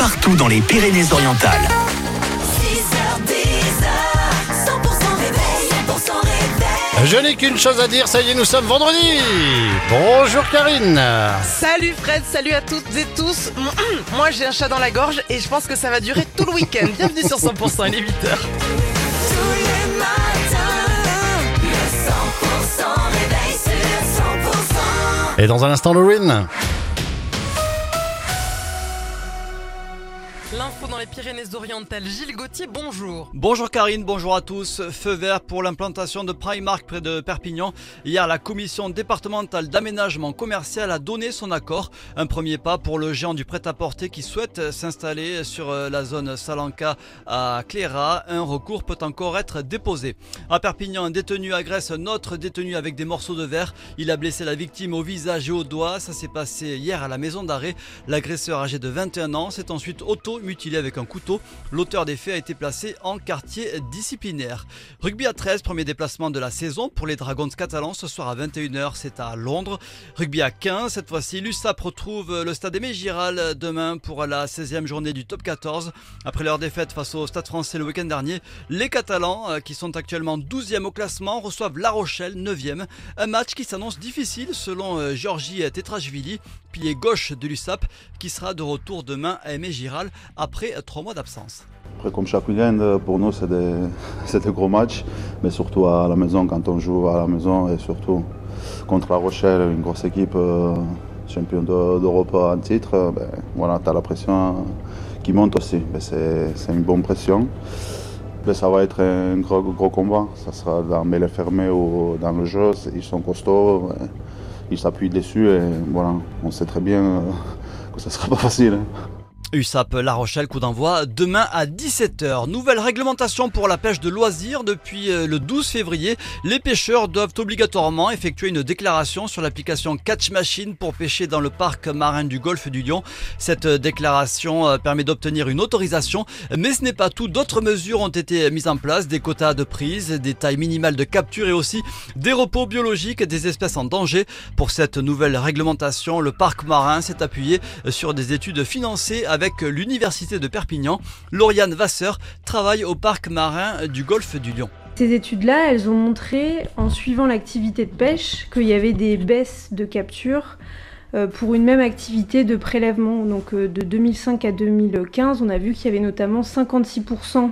partout dans les Pyrénées-Orientales. 6h10, 100% réveil, 100% réveil. Je n'ai qu'une chose à dire, ça y est, nous sommes vendredi. Bonjour Karine. Salut Fred, salut à toutes et tous. Moi j'ai un chat dans la gorge et je pense que ça va durer tout le week-end. Bienvenue sur 100%, il est 8h. Tous les matins, le 100% réveil sur 100%. Et dans un instant, Lorraine. L'info dans les Pyrénées-Orientales, Gilles Gauthier, bonjour. Bonjour Karine, bonjour à tous. Feu vert pour l'implantation de Primark près de Perpignan. Hier, la commission départementale d'aménagement commercial a donné son accord. Un premier pas pour le géant du prêt-à-porter qui souhaite s'installer sur euh, la zone Salanca à Cléra. Un recours peut encore être déposé. À Perpignan, un détenu agresse un autre détenu avec des morceaux de verre. Il a blessé la victime au visage et au doigt. Ça s'est passé hier à la maison d'arrêt. L'agresseur âgé de 21 ans s'est ensuite auto-mutilé avec un couteau. L'auteur des faits a été placé en quartier disciplinaire. Rugby à 13, premier déplacement de la saison pour les Dragons catalans. Ce soir à 21h, c'est à Londres. Rugby à 15, cette fois-ci, l'USAP retrouve le stade Aimé Giral demain pour la 16e journée du top 14. Après leur défaite face au stade français le week-end dernier, les Catalans, euh, qui sont actuellement 12e au classement, reçoivent La Rochelle 9e. Un match qui s'annonce difficile selon euh, Georgi Tetrashvili, pilier gauche de l'USAP, qui sera de retour demain à Aimé Giral après trois mois d'absence. Après, comme chaque week-end, euh, pour nous, c'est des, gros matchs, mais surtout à la maison, quand on joue à la maison et surtout contre La Rochelle, une grosse équipe, euh, champion de- d'Europe en titre, euh, ben, voilà, tu as la pression euh, qui monte aussi. Ben, c'est, une bonne pression. Ben, ça va être un gros, combat. Ça sera dans mêlée fermée ou dans le jeu. Ils sont costauds, ils s'appuient dessus et voilà, on sait très bien euh, que ça ne sera pas facile. USAP La Rochelle, coup d'envoi demain à 17h. Nouvelle réglementation pour la pêche de loisirs. Depuis euh, le 12 février, les pêcheurs doivent obligatoirement effectuer une déclaration sur l'application Catch Machine pour pêcher dans le parc marin du golfe du Lion. Cette euh, déclaration euh, permet d'obtenir une autorisation, mais ce n'est pas tout. D'autres mesures ont été mises en place, des quotas de prise, des tailles minimales de capture et aussi des repos biologiques des espèces en danger. Pour cette nouvelle réglementation, le parc marin s'est appuyé sur des études financées l'université de Perpignan. Lauriane Vasseur travaille au parc marin du golfe du Lion. Ces études-là, elles ont montré, en suivant l'activité de pêche, qu'il y avait des baisses de capture euh, pour une même activité de prélèvement. Donc euh, de 2005 à 2015, on a vu qu'il y avait notamment 56%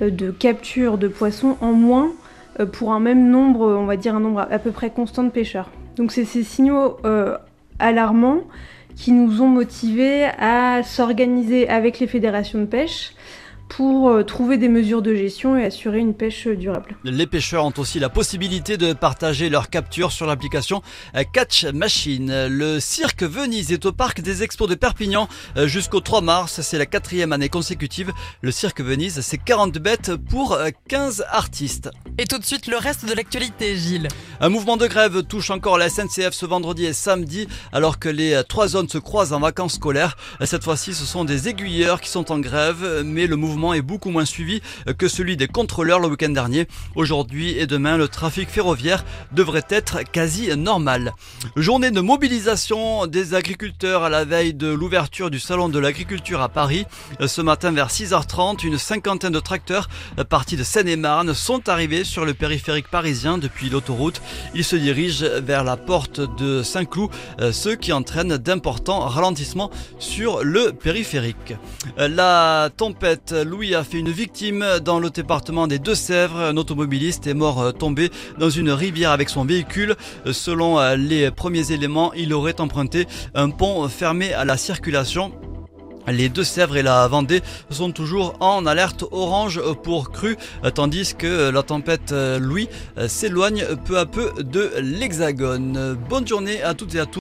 de capture de poissons en moins euh, pour un même nombre, on va dire un nombre à peu près constant de pêcheurs. Donc c'est ces signaux euh, alarmants qui nous ont motivés à s'organiser avec les fédérations de pêche pour euh, trouver des mesures de gestion et assurer une pêche euh, durable. Les pêcheurs ont aussi la possibilité de partager leurs captures sur l'application Catch Machine. Le cirque Venise est au parc des expos de Perpignan euh, jusqu'au 3 mars. C'est la quatrième année consécutive. Le cirque Venise, c'est 40 bêtes pour euh, 15 artistes. Et tout de suite le reste de l'actualité, Gilles. Un mouvement de grève touche encore la SNCF ce vendredi et samedi alors que les euh, trois zones se croisent en vacances scolaires. Euh, Cette fois-ci, ce sont des aiguilleurs qui sont en grève, mais le mouvement est beaucoup moins suivi euh, que celui des contrôleurs le week-end dernier. Aujourd'hui et demain, le trafic ferroviaire devrait être quasi normal. Journée de mobilisation des agriculteurs à la veille de l'ouverture du salon de l'agriculture à Paris. Euh, Ce matin vers 6h30, une cinquantaine de tracteurs euh, partis de Seine-et-Marne sont arrivés sur le périphérique parisien depuis l'autoroute. Ils se dirigent vers la porte de Saint-Cloud, ce qui entraîne d'importants ralentissements sur le périphérique. La tempête Louis a fait une victime dans le département des Deux-Sèvres. Un automobiliste est mort euh, tombé dans une rivière avec son véhicule. Selon euh, les premiers éléments, il aurait emprunté un pont fermé à la circulation. Les Deux-Sèvres et la Vendée sont toujours en alerte orange pour crue, euh, tandis que la tempête Louis s'éloigne peu à peu de l'Hexagone. Bonne journée à toutes et à tous.